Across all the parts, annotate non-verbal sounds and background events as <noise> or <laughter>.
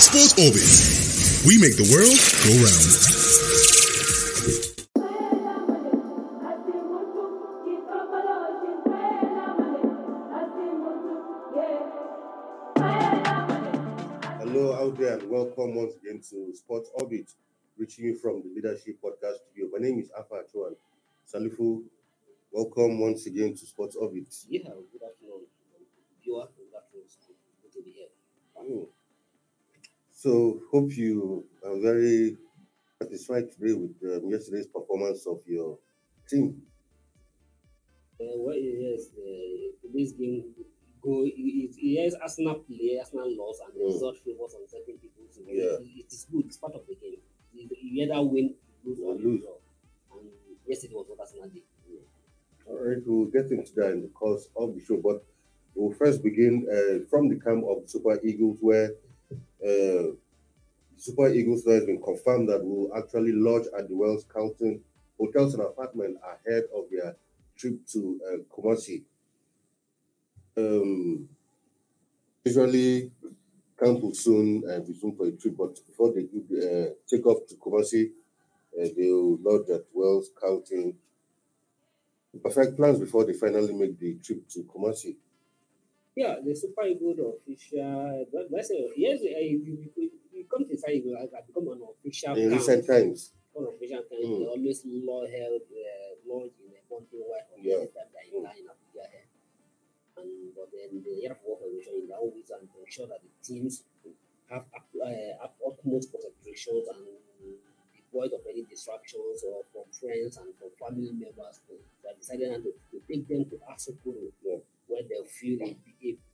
Sports Orbit. We make the world go round. Hello out there and welcome once again to Sports Orbit, reaching you from the Leadership Podcast Studio. My name is Afa Chuan Salifu. Welcome once again to Sports Orbit. Yeah, good afternoon, viewer. Good afternoon, good to be here. Hmm. So, hope you are very satisfied today with um, yesterday's performance of your team. Uh, well, yes, uh, this game go. It, yes, Arsenal play, Arsenal lost, and the Mm. result favors on certain people. So Yeah. it, it is good. It's part of the game. You you either win, lose, or Or lose. And yesterday was what Arsenal did. All right, we'll get into that in the course of the show, but we'll first begin uh, from the camp of the Super Eagles, where uh, Super Eagles has been confirmed that will actually lodge at the Wells Carlton Hotels and Apartment ahead of their trip to uh, Kumasi. Um, usually, camp will soon uh, resume for a trip, but before they uh, take off to Kumasi, uh, they will lodge at Wells Carlton perfect plans before they finally make the trip to Kumasi. Yeah, the Super Eagles official. that- Let's say yes, uh, you, you, you come to Super Eagles, I become an official. In recent times, on official time, Mm. they always law held uh, launch in a country wide Yeah. time that you in Abuja here. And but then the Air Force Federation in their own ways and to ensure that the teams have up- uh, have utmost concentration and devoid of any distractions or from friends and from family members. So they decided to, to take them to Asokoro, Yeah. where they feel a,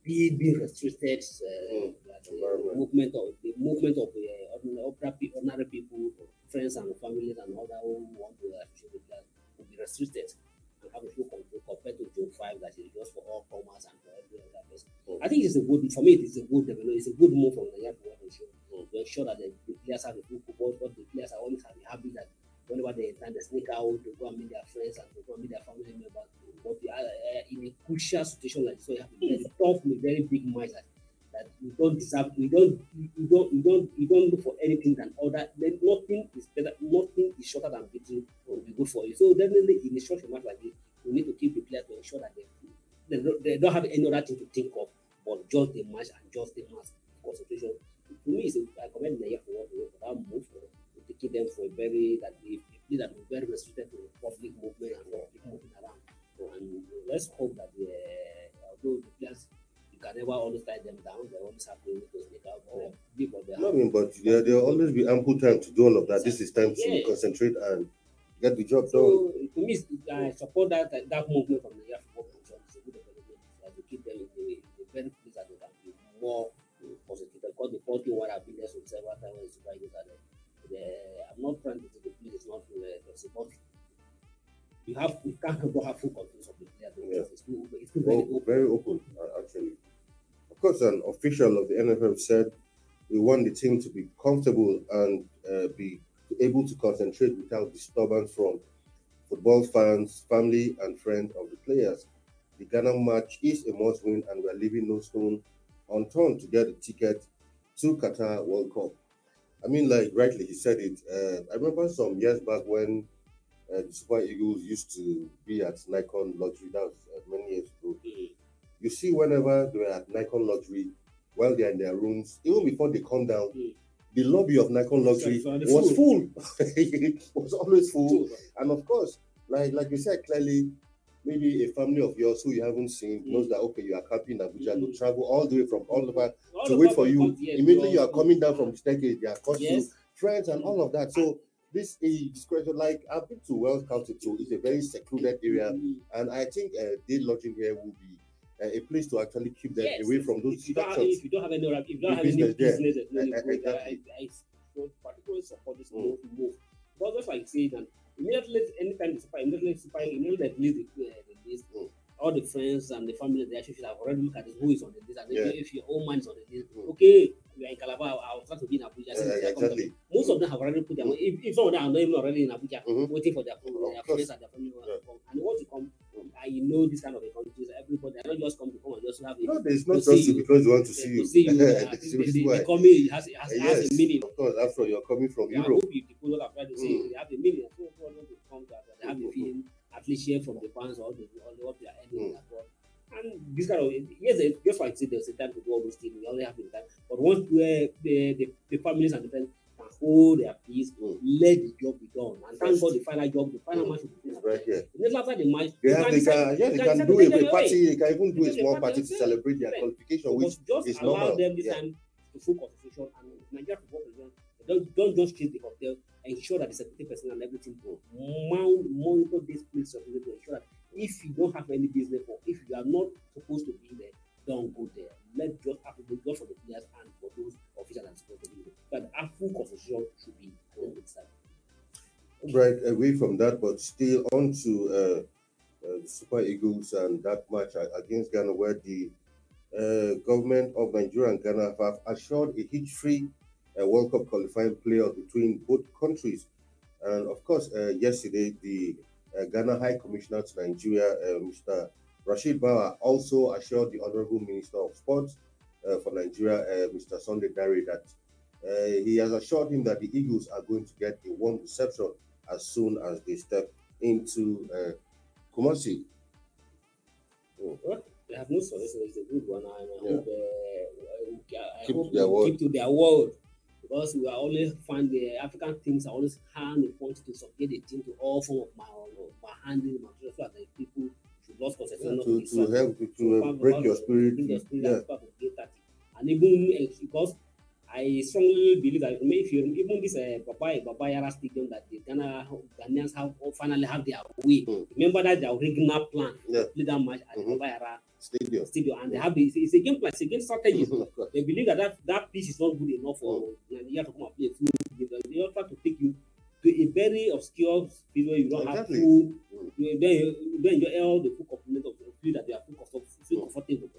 big, big restricted uh, Mm. uh, Environment. movement of the movement of uh, ordinary, ordinary pe- ordinary people, friends and families and other who want to with will be restricted and have a full control compared to June 5 that is just for all comers and for every other person. Mm. I think it's a good for me. It's a good development. It's a good move from the Yard to ensure Mm. to ensure that the, the players have a full football. But the players are always the habit that whenever they intend to sneak out to go and meet their friends and to go and meet their family members, crucial situation like this, so you have to be very tough, with very big minds that, you don't deserve, you don't, you don't, you don't, you don't look for anything than other. Then nothing is better, nothing is shorter than beating will be good for you. So definitely in a short match like this, you need to keep the players to ensure that they, they, don't, they don't have any other thing to think of, but just the match and just the match concentration. To me, it's a, I commend Naya for what for that move for to keep them for a very that they play that were very restricted to public movement and public moving around. And let's hope that always tie them down, they always have to to sneak out or give what I mean, but there will always be ample time to do all of that. This is time to Yeah. concentrate and get the job done. So to me, I support that, that movement An official of the NFF said we want the team to be comfortable and uh, be able to concentrate without disturbance from football fans, family, and friends of the players. The Ghana match is a must win, and we're leaving no stone unturned to get a ticket to Qatar World Cup. I mean, like rightly, he said it. Uh, I remember some years back when uh, the Super Eagles used to be at Nicon Luxury. That was uh, many years ago. You see, whenever they're at Nicon Luxury, while they're in their rooms, even before they come down, Mm. the lobby of Nicon Luxury was full. <laughs> it was always full. And of course, like like you said clearly, maybe a family of yours who you haven't seen Mm. knows that okay, you are camping in Abuja, Mm. to travel all the way from all over all to wait for you. Immediately you are coming down from the staircase, they are caught you, friends and all of that. So this is. Like I've been to Wells Carlton too. It's a very secluded area, Mm. and I think uh, day lodging here will be uh, a place to actually keep them Yes, away from those if don't have, if you don't have any if you don't have any business there. business that really Eh, eh, exactly. I, I, I particularly support this Mm. move. move. But just like say that immediately anytime the super immediately super immediately release the, uh, the list, Mm. all the friends and the family they actually should have already looked at it, who is on the list and Yeah. if, your own man is on the list, Mm. okay, we are in Calabar, I'll try to be in Abuja. Uh, they coming exactly. Most of them have already put their Mm. if, if some of them are not even already in Abuja, Mhm. waiting for their, their friends and their family Yeah. to come. And once you come, I know this kind of a country, everybody, I don't just come to come and they also have a No, there's not just see you you. because we want to to see you. see you. uh, This <laughs> the, is the, the, why. the coming has, has, Uh, has a meaning. Of course, after you're coming from Yeah, Europe. hope you people what I'm to say Mm. they have a meaning. People to come to us, they have a Mm. feeling at least share from the fans or the or what they are earning Mm. abroad. And this kind of yes, they- just like I said, there's a time to do all those things. We only have the time. But once where the, the, the families and the friends hold their peace, Mm. let the job be done. And thank God the final job, the final Mm. match will be finished. Right here. Just after the match, They you have, can they can, yeah, they can can do a, a party. They can even do a small party to celebrate their qualification, which just is allow normal. them this Yeah. time to full concentration and Nigeria football federation don't don't just chase the hotel ensure that the security person and everything go mount monitor this place of to ensure that if you don't have any business or if you are not supposed to be there don't go there let just happen just for the players and for those right away from that, but still on to uh, uh, Super Eagles and that match against Ghana, where the uh, government of Nigeria and Ghana have assured a hitch-free uh, World Cup qualifying playoff between both countries. And of course, yesterday the Ghana High Commissioner to Nigeria, Mr. Rashid Bawa, also assured the Honorable Minister of Sports uh, for Nigeria, uh, Mr. Sunday Dare, that uh, he has assured him that the Eagles are going to get a warm reception as soon as they step into uh, Kumasi. Well, they have no solution. It's a good one, I Yeah. hope, uh, I Keep hope to their they will word. keep to their word because we are always find the African teams are always hand the point to subject the team to all form of my my handling material so that the people should lose concentration. Yeah, not to, to help to, to uh, break your spirit. bring your spirit Yeah. and people to get that. And even uh, because I strongly believe that if you even this uh, Baba Baba Yara stadium that the Ghana Ghanaians have finally have their way. Mm. Remember that their original plan Yeah. to play that match at Mhm. Baba Yara Stadium. stadium, and they have the, it's, a game plan, it's a game strategy. Course. they believe that, that that pitch is not good enough for Nigeria to come and play a full game. They all try to take you to a very obscure field where you don't Exactly. have full, Mm. you, then you, don't enjoy all the full complement of the field that you are full, feel Mm. comfortable.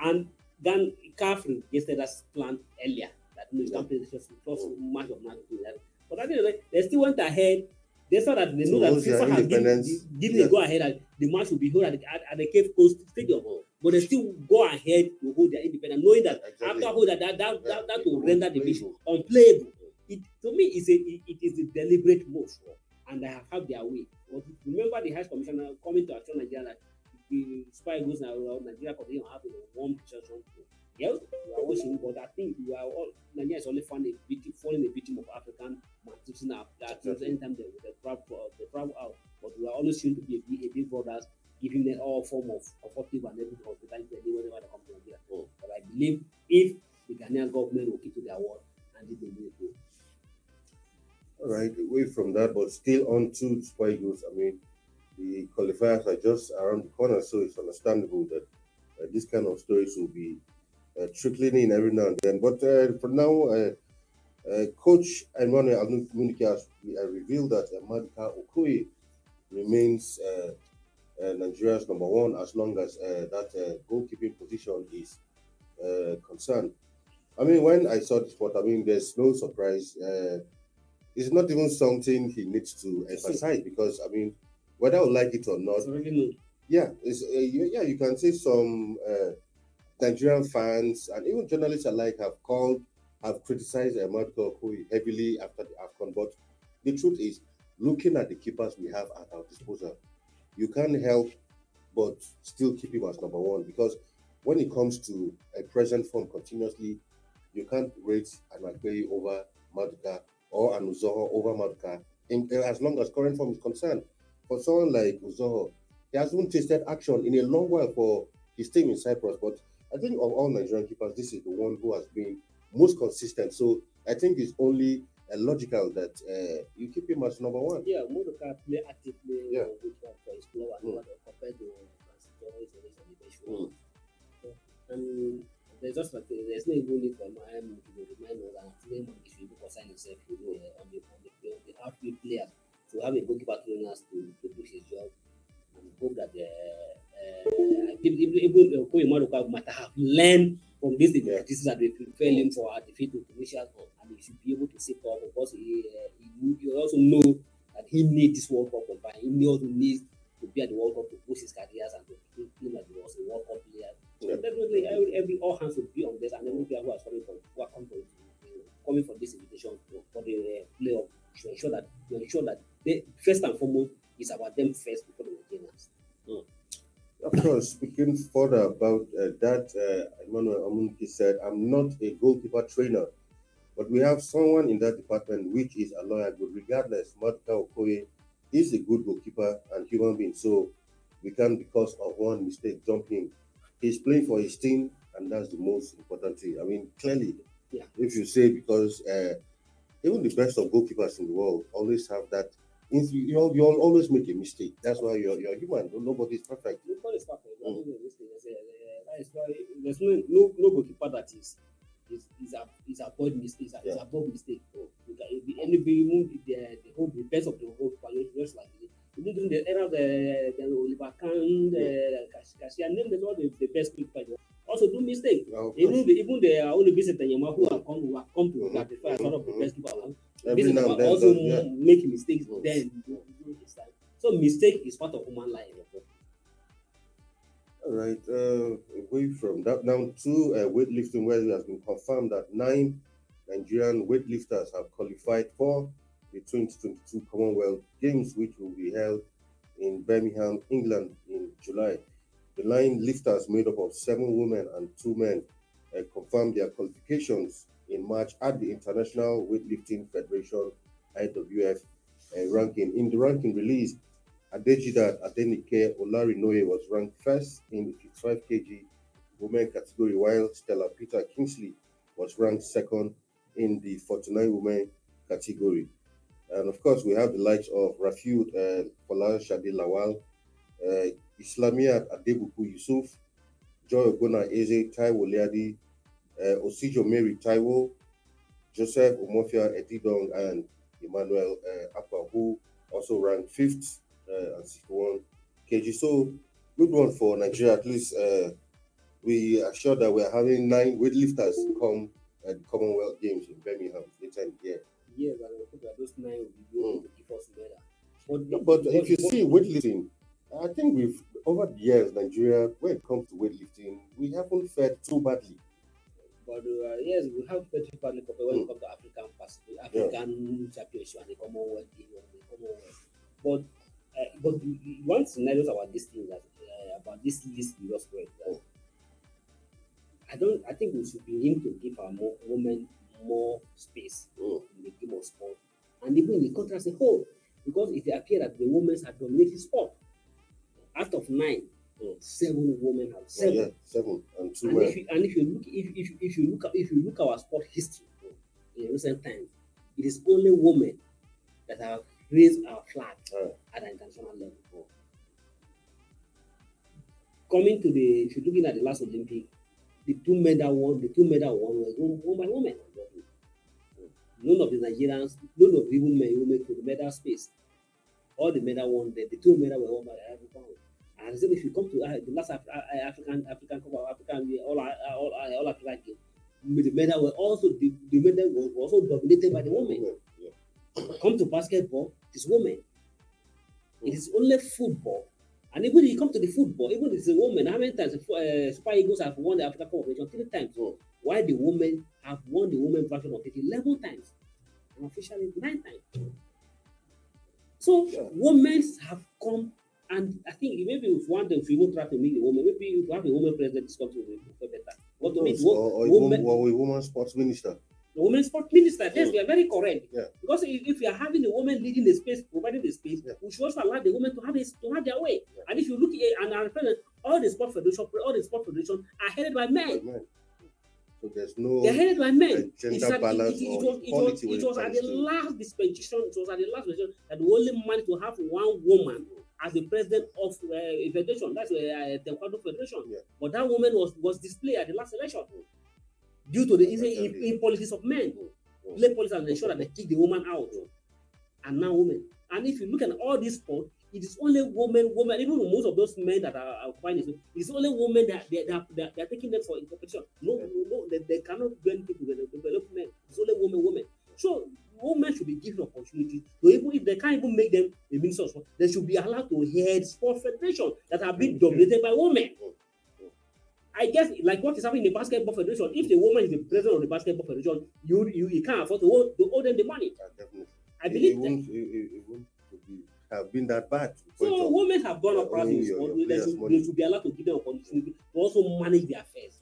And then CAF rejected that plan earlier that no, you can't play the first, first match of match. But at the end of the day, they still went ahead. They saw that they know that FIFA has given, given Yeah. a go ahead that the match will be held at the, at, at the Cape Coast Stadium. But they still go ahead to hold their independence, knowing that Exactly. after hold that, that, that, Yeah, that, that will render the good. unplayable. It, to me, it's a, it, it is a deliberate move, and they have had their way. But remember the High Commissioner coming to assure Nigeria that the Super Eagles now Nigeria continue have a warm reception. Yes, we are watching, but I think we are all Nigeria is only found a victim, falling a victim of African malnutrition at that Exactly. anytime they, they travel uh, they travel out. But we are always seen to be a, big- a big brothers, giving them all form of comfortable and everything hospitality whenever they come to Nigeria. Mm. But I believe if the Ghanaian government will keep to their word and did the miracle. All right, away from that, but still on to Super Eagles. I mean, the qualifiers are just around the corner, so it's understandable that uh, this kind of stories will be trickling in every now and then. But uh, for now, uh, uh, Coach Emmanuel Amunike has uh, revealed that uh, Maduka Okoye remains uh, uh, Nigeria's number one as long as uh, that uh, goalkeeping position is uh, concerned. I mean, when I saw this sport, I mean, there's no surprise. Uh, it's not even something he needs to emphasize because, I mean, whether I like it or not, It's yeah, it's, uh, you- yeah, you can say some uh, Nigerian fans and even journalists alike have called, have criticized Ahmad Okoye heavily after the AFCON. But the truth is, looking at the keepers we have at our disposal, you can't help but still keep him as number one because when it comes to a present form continuously, you can't rate an Akpeyi over Maduka or an Uzoho over Maduka in, as long as current form is concerned. For someone like Uzoho, he hasn't tasted action in a long while for his team in Cyprus. But I think of all Nigerian keepers, this is the one who has been most consistent. So I think it's only uh, logical that uh, you keep him as number one. Yeah, Maduka play actively Yeah. uh, with one for his club Mm. compared to Francis Torres and the bench. Mm. And there's just like there's no even need for Miami to remind us that man should be consign himself to uh, on the on the on the outfield players to have a goalkeeper trainers to, to do his job and hope that the uh, even even Maduka might have learned from this Yeah. criticism that they fell for our defeat to Tunisia and he should be able to sit up because he, uh, he, he also know that he needs this World Cup qualifying. He also needs speaking further about uh, that, uh, Emmanuel Amunike said, I'm not a goalkeeper trainer, but we have someone in that department which is a lawyer good. Regardless, Maduka Okoye is a good goalkeeper and human being. So we can't, because of one mistake, jump him. He's playing for his team, and that's the most important thing. I mean, clearly, Yeah. if you say because uh, even the best of goalkeepers in the world always have that. If you, you'll, you'll always make a mistake. That's why you're, you're human. Nobody's perfect. Nobody is perfect. Mm. Nobody is listening. There's That is why there's no no, no goalkeeper that is is is a is avoid mistake. Is, a, is Yeah. above mistake. You can if the anybody if the the whole the best of the whole quality just like it. Even during the era of the the Oliver Kahn, the Cassia, name them all the, the best goalkeeper. Also do mistake. Of Even the, even the uh, only Vincent Enyeama who have come who have come to Mhm. identify as one of the Mhm. best around. Every now and then, also yeah. make mistakes then during his time. So mistake is part of human life. All right. Uh, away from that, now to uh, weightlifting, where it has been confirmed that nine Nigerian weightlifters have qualified for the 2022 Commonwealth Games, which will be held in Birmingham, England, in July. The nine lifters, made up of seven women and two men, uh, confirmed their qualifications in March at the International Weightlifting Federation (IWF) uh, ranking. In the ranking released, Adijat Adenike Olarinoye was ranked first in the 55 kg women category, while Stella Peter Kingsley was ranked second in the 49 women category. And of course, we have the likes of Rafiud uh, Fola Shadi Lawal, uh, Islamiyat Adebuku Yusuf, Joy Ogona Eze Taiwo Liadi, uh, Osijo Mary Taiwo, Joseph Omofia Edidong, and Emmanuel uh, Akwa, who also ranked fifth uh, and 61 kg. So good one for Nigeria. At least uh, we are sure that we are having nine weightlifters come at the Commonwealth Games in Birmingham later in the year. Yes, and I think that those nine will be able to keep us together. But, No, but if you see weightlifting, I think we've over the years Nigeria, when it comes to weightlifting, we haven't fared too badly. Uh, yes, we have better compared when it comes to African Pacific, African Championship and the Commonwealth Game and the Commonwealth. But uh, but one scenario about this thing that uh, about this list we just read. That I don't. I think we should begin to give our more, women more space Mm. in the game of sport, and even in the country as a whole, because it appears that the women are dominating sport. Out of nine, Mm. Seven women have Oh, seven. yeah, seven and two And men. if you and if you look if, if, if you look at if you look at our sport history in recent times, it is only women that have raised our flag at an international level. Coming to the if you're looking at the last Olympic, the two medal won, the two medal won was won, by women. None of the Nigerians, none of the women who make to the medal space. All the medal won, the, the two medal were won by African. And so if you come to uh, the last Af- uh, African African Cup of African all uh, all uh, all African game, the men were also the, the medal was also dominated by the women. Yeah. Come to basketball, it is women. It is only football. And even if you come to the football, even if it's a woman, how many times uh, Super Eagles have won the African Cup of Nations? Three times. Mm. Why the women have won the women version of it 11 times and officially nine times. So Yeah. women have come, and I think maybe if one day if you won't try to meet the woman, maybe if you have a woman president, this country will be better. But to meet or, or, a woman, or a woman sports minister. the women sport minister, yes, Mm. we are very correct. Yeah. Because if, if you are having a woman leading the space, providing the space, Yeah. we should also allow the women to have a, to have their way. Yeah. And if you look at and our all the sport federation, all the sport federation are headed by men. Men. So there's no They're headed by men. gender at- balance it, it, it was, it was, it was at the last dispensation. It was at the last dispensation that we only managed to have one woman as the president of uh, a federation. That's uh, the Taekwondo Federation. Yeah. But that woman was was displayed at the last election due to the Yeah, in, of men. Mm. Play politics and ensure that they kick the woman out. And now women. And if you look at all these sports, it is only women, women, even most of those men that are, are finding it's only women that they, they, are, they, are, they are taking them for competition. No, Yeah. no, no they, they cannot blend people with the development. It's only women, women. So women should be given opportunity to even if they can't even make them a minister of sport, they should be allowed to head sports federation that have been dominated by women. I guess like what is happening in the basketball federation. If the woman is the president of the basketball federation, you you, you can't afford to owe, to owe them the money. Definitely. I believe it that. won't, it, it, it won't be, have been that bad. to the point So women have gone up in owning this your- your country. They should, money. they should be allowed to give them opportunity to also manage their affairs.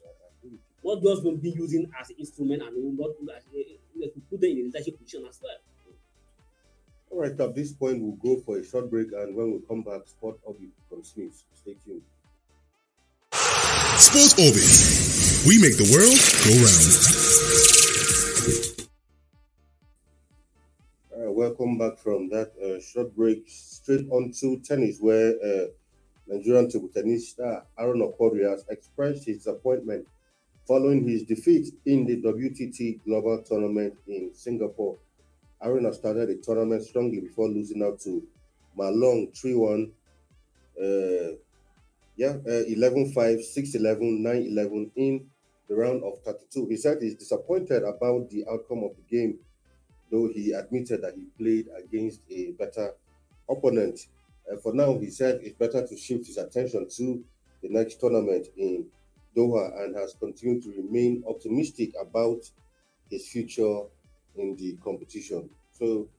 Not just be using as an instrument and not as a, to put them in leadership position as well. All right, at this point, we'll go for a short break, and when we come back, Sport Orbit continues. Stay tuned. Sports Orbit. We make the world go round. All right, welcome back from that uh, short break. Straight on to tennis, where uh, Nigerian table tennis star Aruna Quadri has expressed his disappointment following his defeat in the WTT Global Tournament in Singapore. Aruna has started the tournament strongly before losing out to Ma Long 3 1. Uh, yeah, uh, 11 5, 6 11, 9 11 in the round of 32. He said he's disappointed about the outcome of the game, though he admitted that he played against a better opponent. Uh, for now, he said it's better to shift his attention to the next tournament in Doha and has continued to remain optimistic about his future in the competition. So,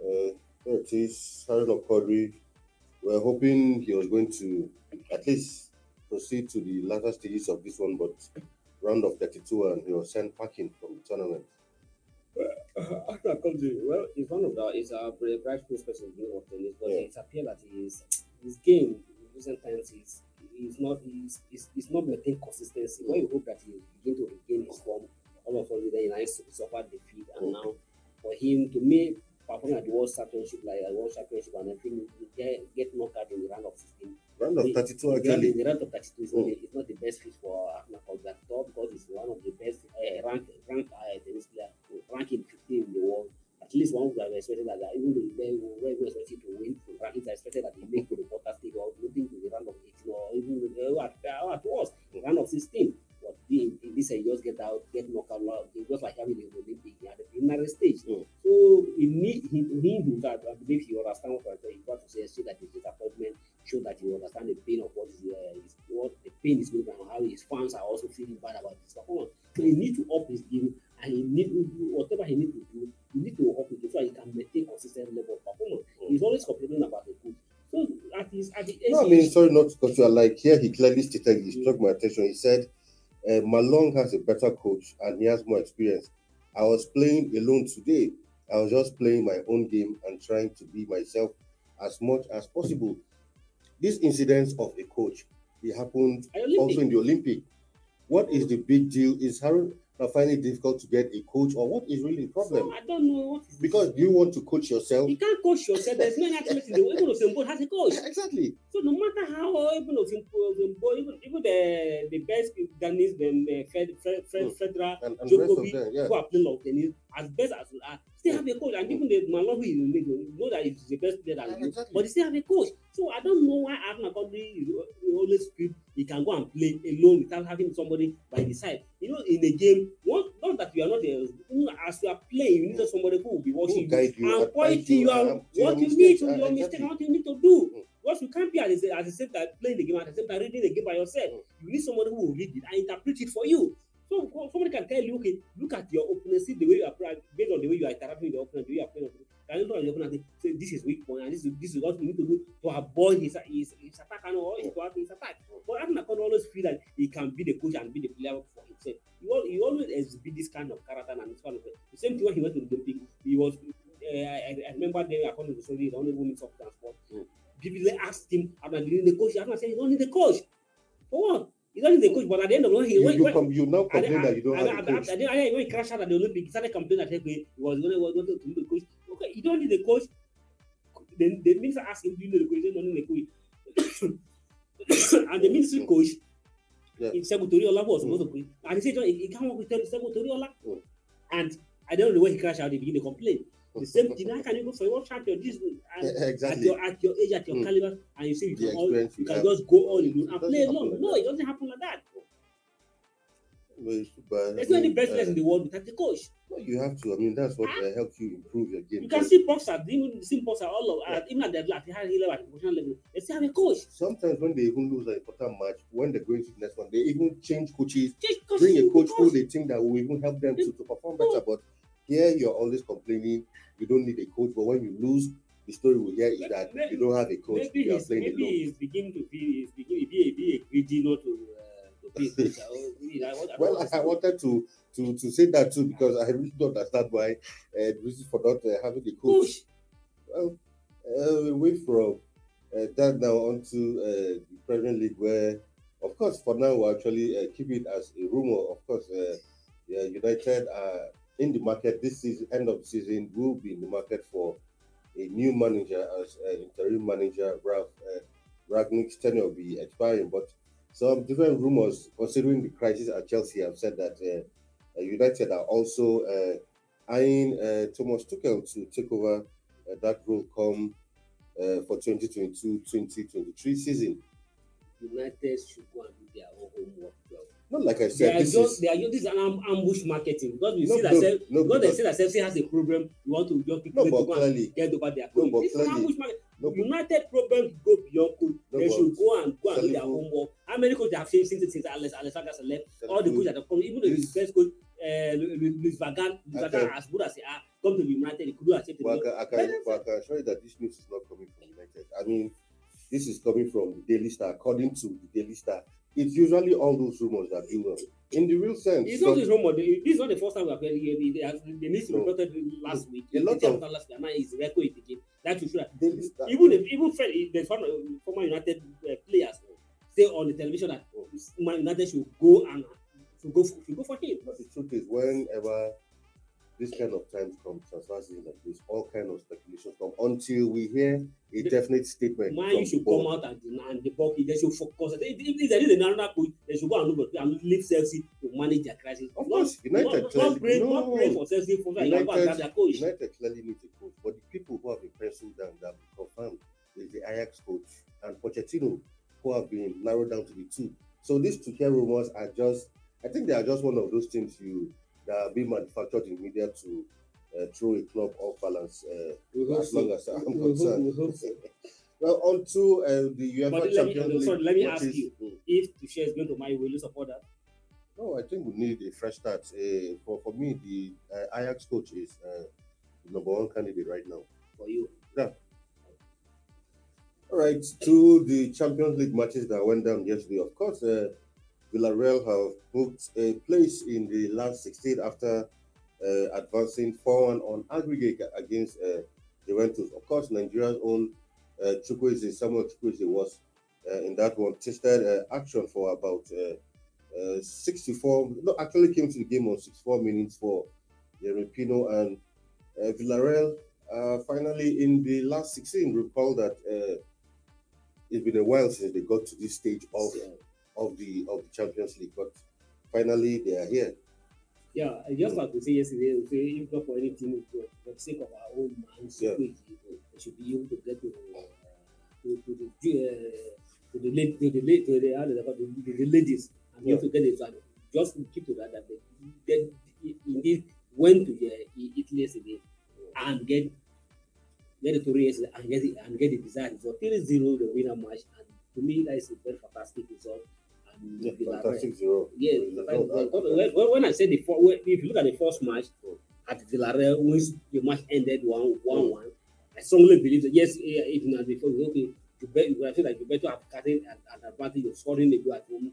uh, there it is, Aruna Quadri. We're hoping he was going to at least proceed to the latter stages of this one, but round of 32 and he was sent packing from the tournament. After Country, well, it's one of the it's a very bright prospect in game of tennis, but Yeah. it appears that his his game in recent times is is not is is, is not maintain consistency. When you hope that he begin to regain his form, all of a sudden then he suffered defeat, and now for him to me performing at the World Championship like a World Championship and everything get get knocked out in the round of sixteen. Round of 32 the actually. The round of 32 is, Mm. not, not the best fit for Ahmed Kalbat because he's one of the best uh, rank rank uh, tennis player, ranking 15 in the world. At least one would have expected that, even though they were expected to win rankings, I expected that he make to the quarter stage or moving to the round of 18 or even uh, at, uh, at worst, round of 16. But the, in this, he just get out, get knocked out, just like having the Olympic at the preliminary stage. Mm. So he need he, he himself, I believe he understands what he got to say, see that his disappointment show that you understand the pain mean, sorry not cut you. Like here, he clearly stated, he struck my attention. He said, uh, Ma Long has a better coach and he has more experience. I was playing alone today. I was just playing my own game and trying to be myself as much as possible. This incident of a coach, it happened also in the Olympic. What is the big deal? Is Harry Uh, now finding it difficult to get a coach, or what is really the problem? So I don't know what is Because do you want to coach yourself? you can't coach yourself. There's no athlete in the world. Even Osimbo has a coach. <laughs> Exactly. So no matter how even Osimbo, Osimbo even even the the best Ghanese, them uh, Fed, Fed, Fed. Hmm. Federer, And, and the rest of Djokovic, them, yeah. who are playing long tennis, as best as you are, still have a coach. And even the Ma Long who is you know that he's the best player that Yeah, exactly. but he still have a coach. So I don't know why is he always feel he can go and play alone without having somebody by the side. You know, in a game, one not that you are not a, as you are playing, you need somebody who will be watching you you, and pointing you you, out and to your what you need to your mistake and what you need to do. Mm. Because you can't be at the, at the same time playing the game at the same time reading the game by yourself. Mm. You need somebody who will read it and interpret it for you. So so somebody can tell you, okay, look at your opponent, see the way you are based on the way you are interacting with your opponent, the way you are playing. Can you look at your opponent and say, this is weak point and this is this is what you need to do to avoid his his, his attack and or his, his attack. But Adam can always feel that he can be the coach and be the player for himself. He, al- he always exhibit this kind of character and this kind of thing. the same thing when he went to the Olympic. He was uh, I, I remember then according to the story, the only woman of transport. Mm. People asked him about the the coach. Adam said he don't need the coach. For what? He don't need the coach. But at the end of the day, he You, when, you, com- you now complain that you don't have a at- coach. the- at the- when he crashed out at the Olympic, he started complaining that he was going to need the coach. Okay, you don't need the coach. Then the minister asked him, "Do you need the coach?" He said, "No, need the coach." <coughs> and the ministry coach, Yeah. Segun Toriola, was supposed to coach, and he said, "John, he, he can't work with Segun Toriola." Mm. And I don't know where he crashed out, he began to complain. The same thing. How can you go for a world champion? This <laughs> at exactly. your at your age, at your Mm. caliber, and you say you The can, all, you you can have. just go all alone It and play alone. like No, that. it doesn't happen like that. No, it's too bad. There's no any best uh, in the world without the coach. no, you have to. I mean, that's what uh, helps you improve your game. You can see boxers, even the same all of Yeah. uh, even at the at the high level, at professional level, they still have a coach. Sometimes when they even lose an important match, when they're going to the next one, they even change coaches, Just coach bring a you coach who they think that will even help them to, to perform better. But here you're always complaining you don't need a coach, but when you lose, the story we hear is that Maybe- you don't have a coach, maybe you are he's playing maybe alone. he's beginning to be he's beginning to be a, be a greedy not to uh, to <laughs> be a. I don't- I I Well, I, I wanted to to to say that too because I really don't understand why uh, the reason for not uh, having a coach. Well, uh, away from uh, that now onto uh, the Premier League, where, of course, for now we actually uh, keep it as a rumor. Of course, uh, yeah, United are in the market this season, end of the season, will be in the market for a new manager as uh, interim manager. Ralph uh, Rangnick's tenure will be expiring, but some different rumors, considering the crisis at Chelsea, have said that uh, uh, United are also uh, eyeing uh, Thomas Tuchel to take over uh, that role come uh, for 2022-2023 season. United should go and do their own homework. Well, Not like I They said, are this just is they are just this is an ambush marketing because we No, see that no, self, no, because they say that Chelsea has a problem. You want to just pick no, to but go and clearly, get over their No, coach. but This is ambush market. no, United problems go beyond coach. No, they should go and go and do their homework. How many coaches have changed since since Alex Alexander left? All the coaches that have come, even the best coach, uh, Louis van Gaal, Luis. van Gaal, as good as they are, come to United, he couldn't accept But I can, I, can, but I can assure you that this news is not coming from United. I mean, this is coming from the Daily Star. According to the Daily Star, it's usually all those rumors that do well. In the real sense, It's not this rumor. They- This is not the first time we have heard it. They, they, they No. report it last week. A lot of- last now it's record again. That you should Star. even if even friend, the former, former United uh, players say on the television that Man United should go and should go for, should go for him. But the truth is, whenever this kind of times come, transfer season like this, all kind of speculations come until we hear a The- definite statement. Man, from you should come out and deny and debunk it. They should focus. If, if, there is another coach, they should go and look at and leave Chelsea to manage their crisis. Of Not- course, United not, not, clearly- pray, no. not pray for Chelsea for. United, United, their coach. United clearly needs a coach, but the people who have been penciled down that have confirmed is the Ajax coach and Pochettino, who have been narrowed down to the two. So these two care rumors are just, I think they are just one of those things you that are being manufactured in media to uh, throw a club off balance. Uh, We hope as so. long as I'm We hope- concerned. we hope so. <laughs> well, on to uh, the UEFA But let me- Champions League. sorry, let me ask matches. you. If Tuchel is going to marry, will you support that? No, I think we need a fresh start. Uh, for, for me, the uh, Ajax coach is uh, the number one candidate right now. For you, Yeah. All right, to the Champions League matches that went down yesterday. Of course, uh, Villarreal have booked a place in the last 16 after uh, advancing 4 1 on aggregate against uh, Juventus. Of course, Nigeria's own uh, Chukwueze, Samuel Chukwueze was uh, in that one, tested uh, action for about uh, uh, 64, no, actually came to the game on 64 minutes for Yeremy Pino and Villarreal. Finally, in the last 16, recall that it's been a while since they got to this stage of of the of the Champions League, but finally they are here. Yeah, I just like we say yesterday, we say if not for anything, for for the sake of our own minds, Yeah. we should be able to get to uh, to, to the uh, to the late to the late to the how do they call to the ladies and Yeah. to get it and just keep to that that they, they indeed went to the uh, Italy yesterday and get get the Torre yesterday and get it and get the desired result. 3-0 the winner match and to me that is a very fantastic result. Yeah, fantastic zero. yeah, when, I said the when, if you look at the first match at Villarreal, once the match ended one one one, I strongly believe that yes, it now before okay, you bet you I feel like you better have gotten an, an advantage of scoring the goal at home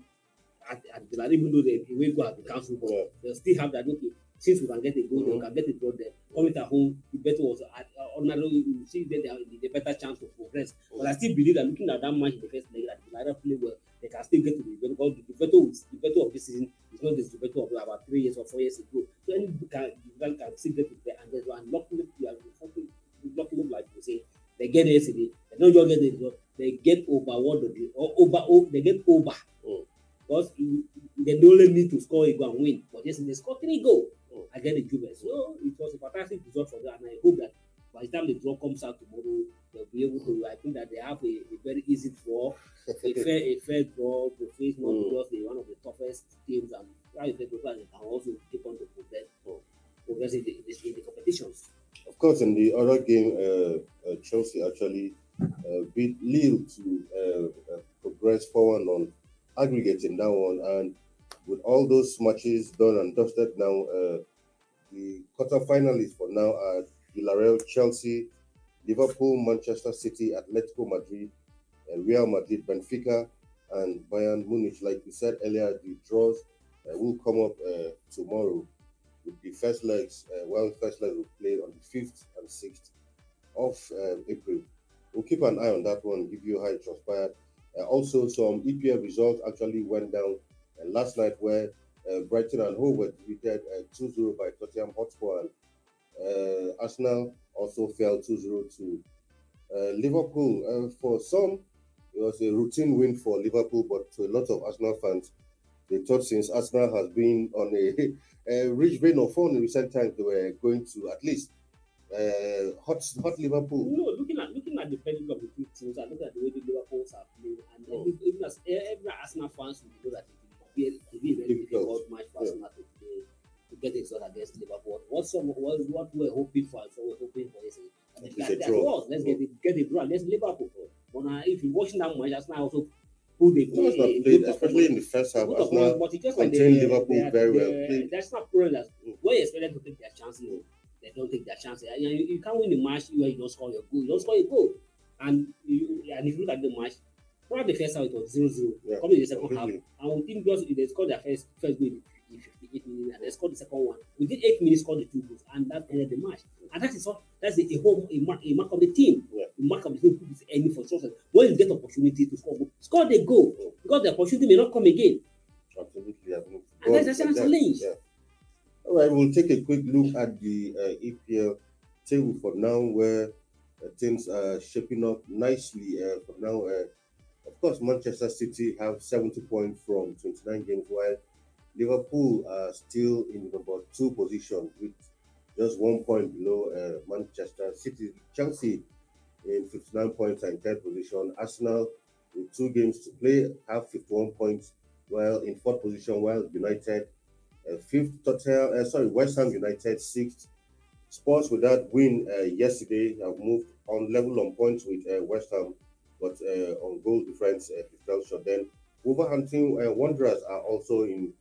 at, at Villarreal, even though the away goal has been cancelled, but Yeah. they'll still have that okay. Since we can get a goal, Mhm. we can get a draw there. Coming at home, the better was at uh, ordinarily you see that they have the better chance to progress. But I still believe that looking at that match in the first leg, that Villarreal play well they can still get to the event because the Juventus the Juventus of this season is not the Juventus of about three years or four years ago. So any can Juventus can still get to there and there's one luckily you are something luckily like you say they get it yesterday. They don't just get the result, they get over what they or over oh, they get over Mm. because they only need to score a goal and win. But yesterday they score three goals Mm. against the Juve. So it was a fantastic result for them and I hope that by the time the draw comes out tomorrow, they'll be able to. I think that they have a, a very easy draw a <laughs> fair a fair draw to face not Mm. because they're one of the toughest teams and how you feel so they can also keep on to progress progress in the, in the, in the competitions. Of course, in the other game, uh, uh, Chelsea actually uh, beat Lille to uh, uh, progress forward on aggregate in that one. And with all those matches done and dusted now, uh, the quarterfinalists for now are Villarreal, Chelsea, Liverpool, Manchester City, Atletico Madrid, Real Madrid, Benfica, and Bayern Munich. Like we said earlier, the draws uh, will come up uh, tomorrow with the first legs. Uh, well, first leg will play on the 5th and 6th of um, April. We'll keep an eye on that one, give you how it transpired. Uh, also, some EPL results actually went down uh, last night where uh, Brighton and Hove were defeated uh, 2 0 by Tottenham Hotspur. And, Arsenal also fell 2 0 to uh, Liverpool. Uh, for some, it was a routine win for Liverpool, but to a lot of Arsenal fans, they thought since Arsenal has been on a, <laughs> a rich vein of form in recent times, they were going to at least uh, hot, hot Liverpool. No, looking at looking at the pedigree of the two teams, I look at the way the Liverpools are playing, and Oh. even, even as every Arsenal fans will know that it will be, it will be a very Difficult. match for. Arsenal to play to get a result against Liverpool. What some what, what we're hoping for, so we're hoping for is a, It's that, a that draw. was let's get it get a draw against Liverpool. But now, if you're watching that match, Arsenal also put the No, not played, especially in the first half. Good Arsenal, but just like contained the, Liverpool the, very well played. That's not problem. That Mm. when you expect them to take their chances, they don't take their chances. And you, you can't win the match where you don't score your goal. You don't score a goal. And you, and if you look at the match, probably the first half it was 0 0. Yeah, Coming in the second half, completely. and within just if they scored their first first goal in in 58 minutes, and they scored the second one. Within eight minutes, scored the two goals, and that ended the match. And that is all. That's a, a whole a mark, a mark of the team. Yeah. The mark of the team who is aiming for success. When you get opportunity to score, score the goal because the opportunity may not come again. Absolutely. And that's Arsenal's that- challenge. yeah. All right, we'll take a quick look at the uh, EPL table for now, where uh, things are shaping up nicely. Uh, for now, uh, of course, Manchester City have 70 points from 29 games, while Liverpool are still in number two position with just one point below uh, Manchester City. Chelsea in 59 points and third position. Arsenal with two games to play have 51 points, while in fourth position, while United uh, fifth, Tottenham, uh, sorry, West Ham United sixth. Spurs with that win uh, yesterday have moved on level on points with uh, West Ham, but uh, on goal difference uh, short. Then Wolverhampton Wanderers are also in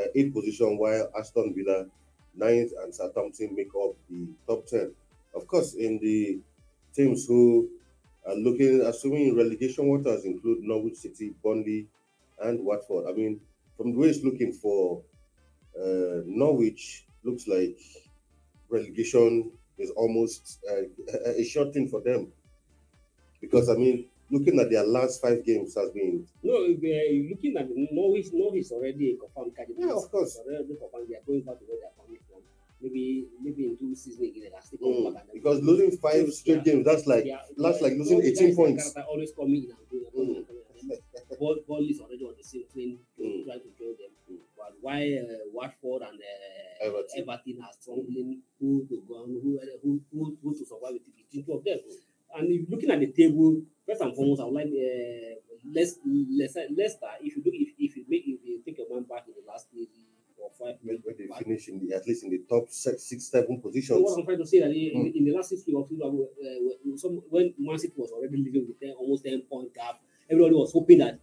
uh, eighth position, while Aston Villa ninth and Southampton make up the top ten. Of course, in the teams who are looking, assuming relegation waters include Norwich City, Burnley, and Watford. I mean, from the way it's looking for uh, Norwich, looks like relegation is almost uh, a, a short thing for them. Because I mean, looking at their last five games has been No, looking at Norwich, Norwich already a confirmed candidate. Yeah, of course. Already confirmed. They are going back to where they are coming from. Maybe, maybe in two seasons again, they can still come mm, back. and because losing five Yeah. straight games, that's like are- that's like losing 18 points. Like always coming in and going, Mm. and coming. And <laughs> Ball, ball is already on the same train, Mm. trying to join them. Mm. But why uh, Watford and uh, Everton. Everton are struggling who to go on, who, who, who, who to survive with between two of them. And if looking at the table, first and foremost, I would like uh, less Leicester. Leicester, if you look, if, if you make, if you take your man back in the last three or five when, when they back, finish in the at least in the top six, six seven so positions. what I'm trying to say that in, Mm. in the last six weeks football, uh, uh, some, when Man City was already leading with 10, almost 10 point gap, everybody was hoping that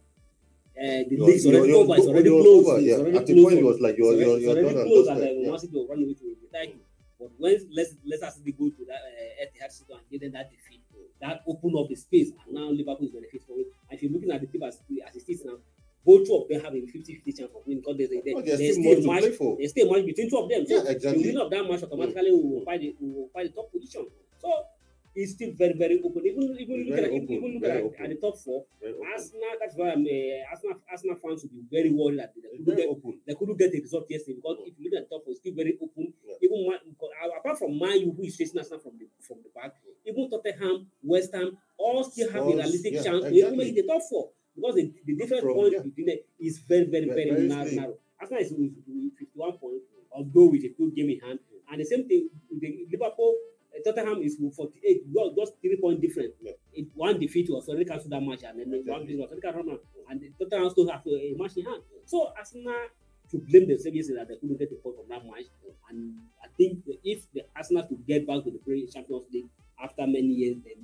uh, the league is already over, it's already closed, over, yeah. already At the point, it was like you're you're, you're already closed and dusted. uh, Yeah. Man City was running away to the title. But when let's Leicester City go to that uh, Etihad Stadium and them that defeat, that open up the space, and now Liverpool is benefit from it. And if you're looking at the team as, as it is now, both two of them have a 50-50 chance of winning because there's, a- there- Oh, there's there's still still more a to match there's still a match between two of them. So Yeah, exactly. the winner of that match automatically will occupy the will find the top position. So it's still very, very open. Even even look at open, even look at, open. at the top four. Arsenal. That's why I'm uh, Arsenal Arsenal fans should be very worried that they couldn't get open. they couldn't get a result yesterday because if you look at the top four, it's still very open. Yeah. Even because, uh, apart from Man U, who is facing Arsenal from the from the back, even Tottenham, West Ham, all still have a realistic yeah, chance to even exactly. make the top four because the, the difference From- point yeah. between them is very, very, Very- very, very narrow, narrow. Arsenal is with, with 51 points, although with a good game in hand. And the same thing, with the Liverpool, Tottenham is with 48, well, just three point difference. Yeah. It, one defeat was already cancelled that match, and then one Exactly. defeat was already cancelled, and the Tottenham still have a, a match in hand. So Arsenal to blame themselves yesterday that they couldn't get the point from that match. And I think if the Arsenal could get back to the Champions League after many years, they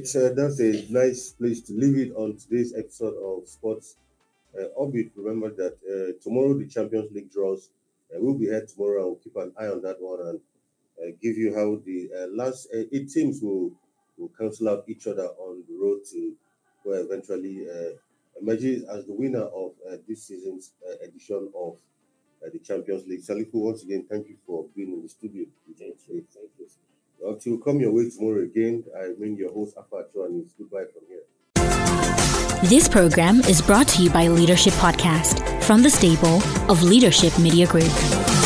Uh, that's a nice place to leave it on today's episode of Sports uh, Orbit. Remember that uh, tomorrow the Champions League draws. Uh, we'll be here tomorrow. I'll keep an eye on that one and uh, give you how the uh, last uh, eight teams will, will cancel out each other on the road to where eventually uh, emerges as the winner of this season's edition of the Champions League. Salifu, once again, thank you for being in the studio. Thank you. Thank you. Until come your way tomorrow again, I mean your host, Afa and goodbye from here. This program is brought to you by Leadership Podcast from the stable of Leadership Media Group.